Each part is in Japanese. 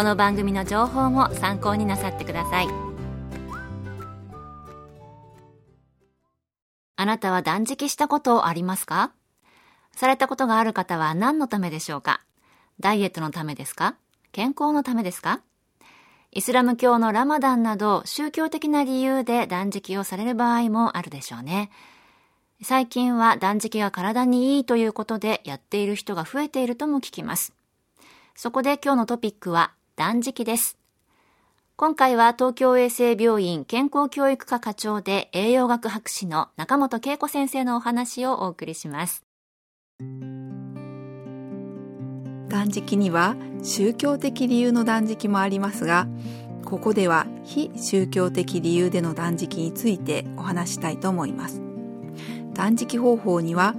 この番組の情報も参考になさってください。あなたは断食したことありますか？されたことがある方は何のためでしょうか？ダイエットのためですか？健康のためですか？イスラム教のラマダンなど宗教的な理由で断食をされる場合もあるでしょうね。最近は断食が体にいいということでやっている人が増えているとも聞きます。そこで今日のトピックは断食です。今回は東京衛生病院健康教育科課長で栄養学博士の中本恵子先生のお話をお送りします。断食には宗教的理由の断食もありますが、ここでは非宗教的理由での断食についてお話したいと思います。断食方法には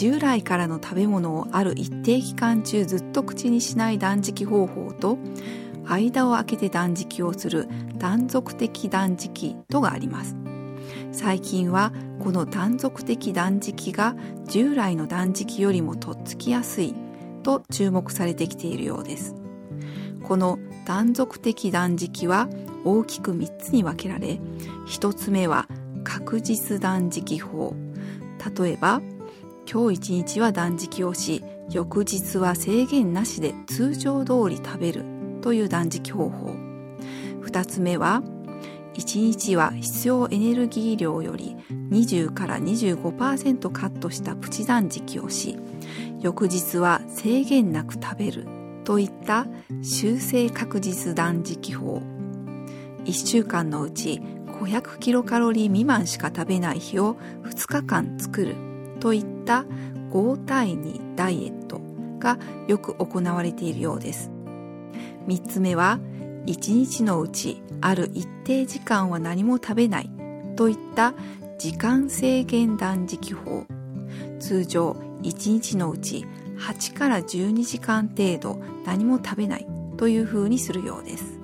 従来からの食べ物をある一定期間中ずっと口にしない断食方法と間を空けて断食をする断続的断食とがあります。最近はこの断続的断食が従来の断食よりもとっつきやすいと注目されてきているようです。この断続的断食は大きく3つに分けられ1つ目は確実断食法。例えば今日一日は断食をし翌日は制限なしで通常通り食べるという断食方法。2つ目は1日は必要エネルギー量より20から25%カットしたプチ断食をし翌日は制限なく食べるといった修正確実断食法。1週間のうち500キロカロリー未満しか食べない日を2日間作るといった5対2ダイエットがよく行われているようです。3つ目は1日のうちある一定時間は何も食べない。といった時間制限断食法。通常1日のうち8から12時間程度何も食べない。というふうにするようです。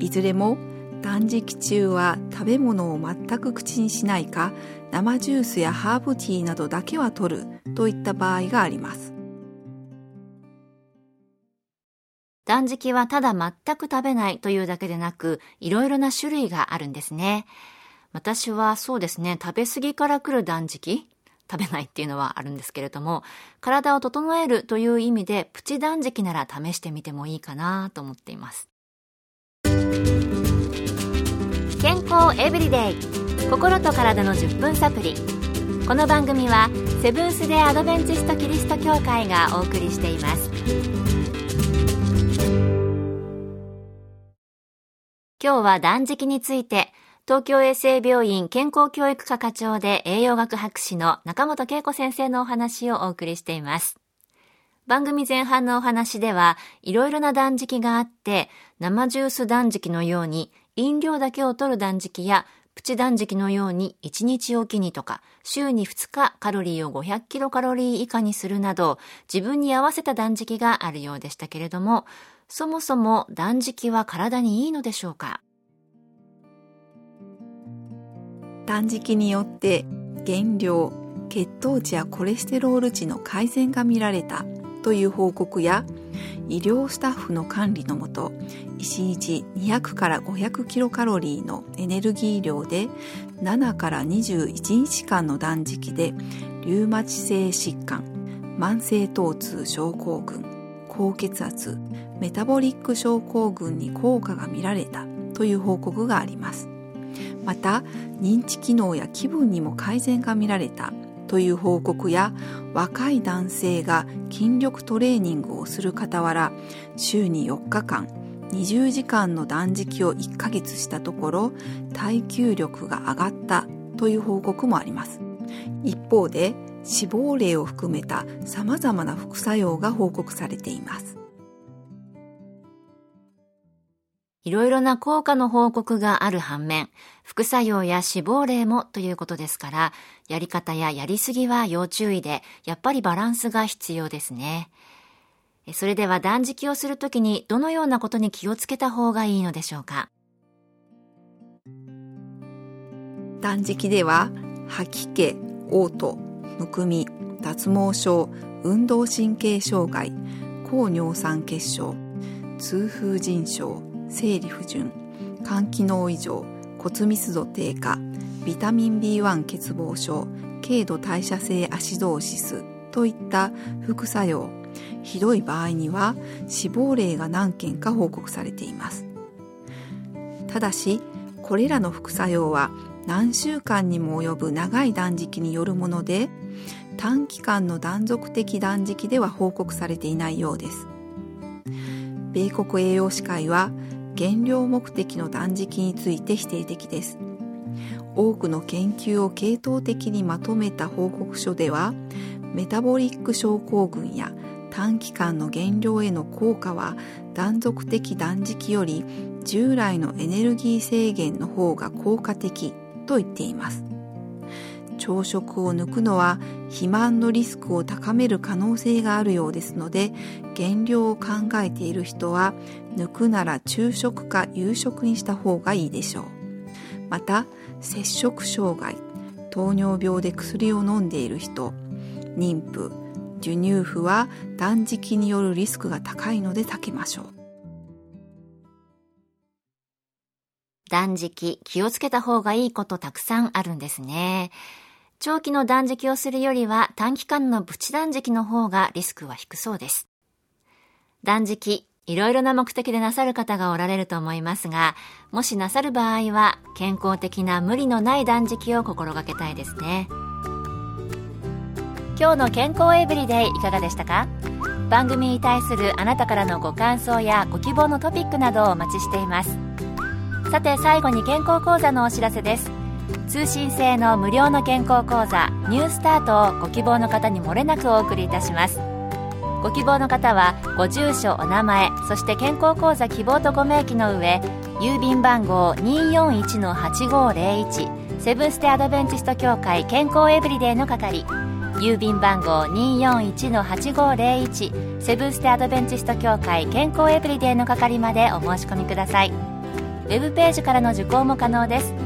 いずれも断食中は食べ物を全く口にしないか生ジュースやハーブティーなどだけは取るといった場合があります。断食はただ全く食べないというだけでなくいろいろな種類があるんですね。私はそうですね食べ過ぎから来る断食食べないっていうのはあるんですけれども体を整えるという意味でプチ断食なら試してみてもいいかなと思っています。健康エブリデイ。心と体の10分サプリ。この番組はセブンス・デ・アドベンチスト・キリスト教会がお送りしています。今日は断食について東京衛生病院健康教育科課長で栄養学博士の中本恵子先生のお話をお送りしています。番組前半のお話では、いろいろな断食があって、生ジュース断食のように飲料だけを取る断食や、プチ断食のように1日おきにとか、週に2日カロリーを500キロカロリー以下にするなど、自分に合わせた断食があるようでしたけれども、そもそも断食は体にいいのでしょうか？断食によって減量、血糖値やコレステロール値の改善が見られたという報告や医療スタッフの管理のもと1日200から500キロカロリーのエネルギー量で7から21日間の断食でリウマチ性疾患慢性疼痛症候群高血圧メタボリック症候群に効果が見られたという報告があります。また認知機能や気分にも改善が見られたという報告や若い男性が筋力トレーニングをする傍ら週に4日間20時間の断食を1ヶ月したところ耐久力が上がったという報告もあります。一方で死亡例を含めた様々な副作用が報告されています。いろいろな効果の報告がある反面、副作用や死亡例もということですから、やり方ややりすぎは要注意で、やっぱりバランスが必要ですね。それでは断食をするときにどのようなことに気をつけた方がいいのでしょうか？断食では吐き気、嘔吐、むくみ、脱毛症、運動神経障害、高尿酸血症、痛風腎症、生理不順肝機能異常骨密度低下ビタミン B1 欠乏症軽度代謝性アシドーシスといった副作用ひどい場合には死亡例が何件か報告されています。ただしこれらの副作用は何週間にも及ぶ長い断食によるもので短期間の断続的断食では報告されていないようです。米国栄養士会は減量目的の断食について否定的です。多くの研究を系統的にまとめた報告書ではメタボリック症候群や短期間の減量への効果は断続的断食より従来のエネルギー制限の方が効果的と言っています。朝食を抜くのは肥満のリスクを高める可能性があるようですので減量を考えている人は抜くなら昼食か夕食にした方がいいでしょう。また摂食障害糖尿病で薬を飲んでいる人妊婦授乳婦は断食によるリスクが高いので避けましょう。断食気をつけた方がいいことたくさんあるんですね。長期の断食をするよりは短期間のプチ断食の方がリスクは低そうです。断食、いろいろな目的でなさる方がおられると思いますが、もしなさる場合は健康的な無理のない断食を心がけたいですね。今日の健康エブリデイいかがでしたか？番組に対するあなたからのご感想やご希望のトピックなどをお待ちしています。さて最後に健康講座のお知らせです。通信制の無料の健康講座ニュースタートをご希望の方にもれなくお送りいたします。ご希望の方はご住所お名前そして健康講座希望とご明記の上郵便番号241-8501セブンステアドベンチスト協会健康エブリデイの係。郵便番号241-8501セブンステアドベンチスト協会健康エブリデイの係までお申し込みください。ウェブページからの受講も可能です。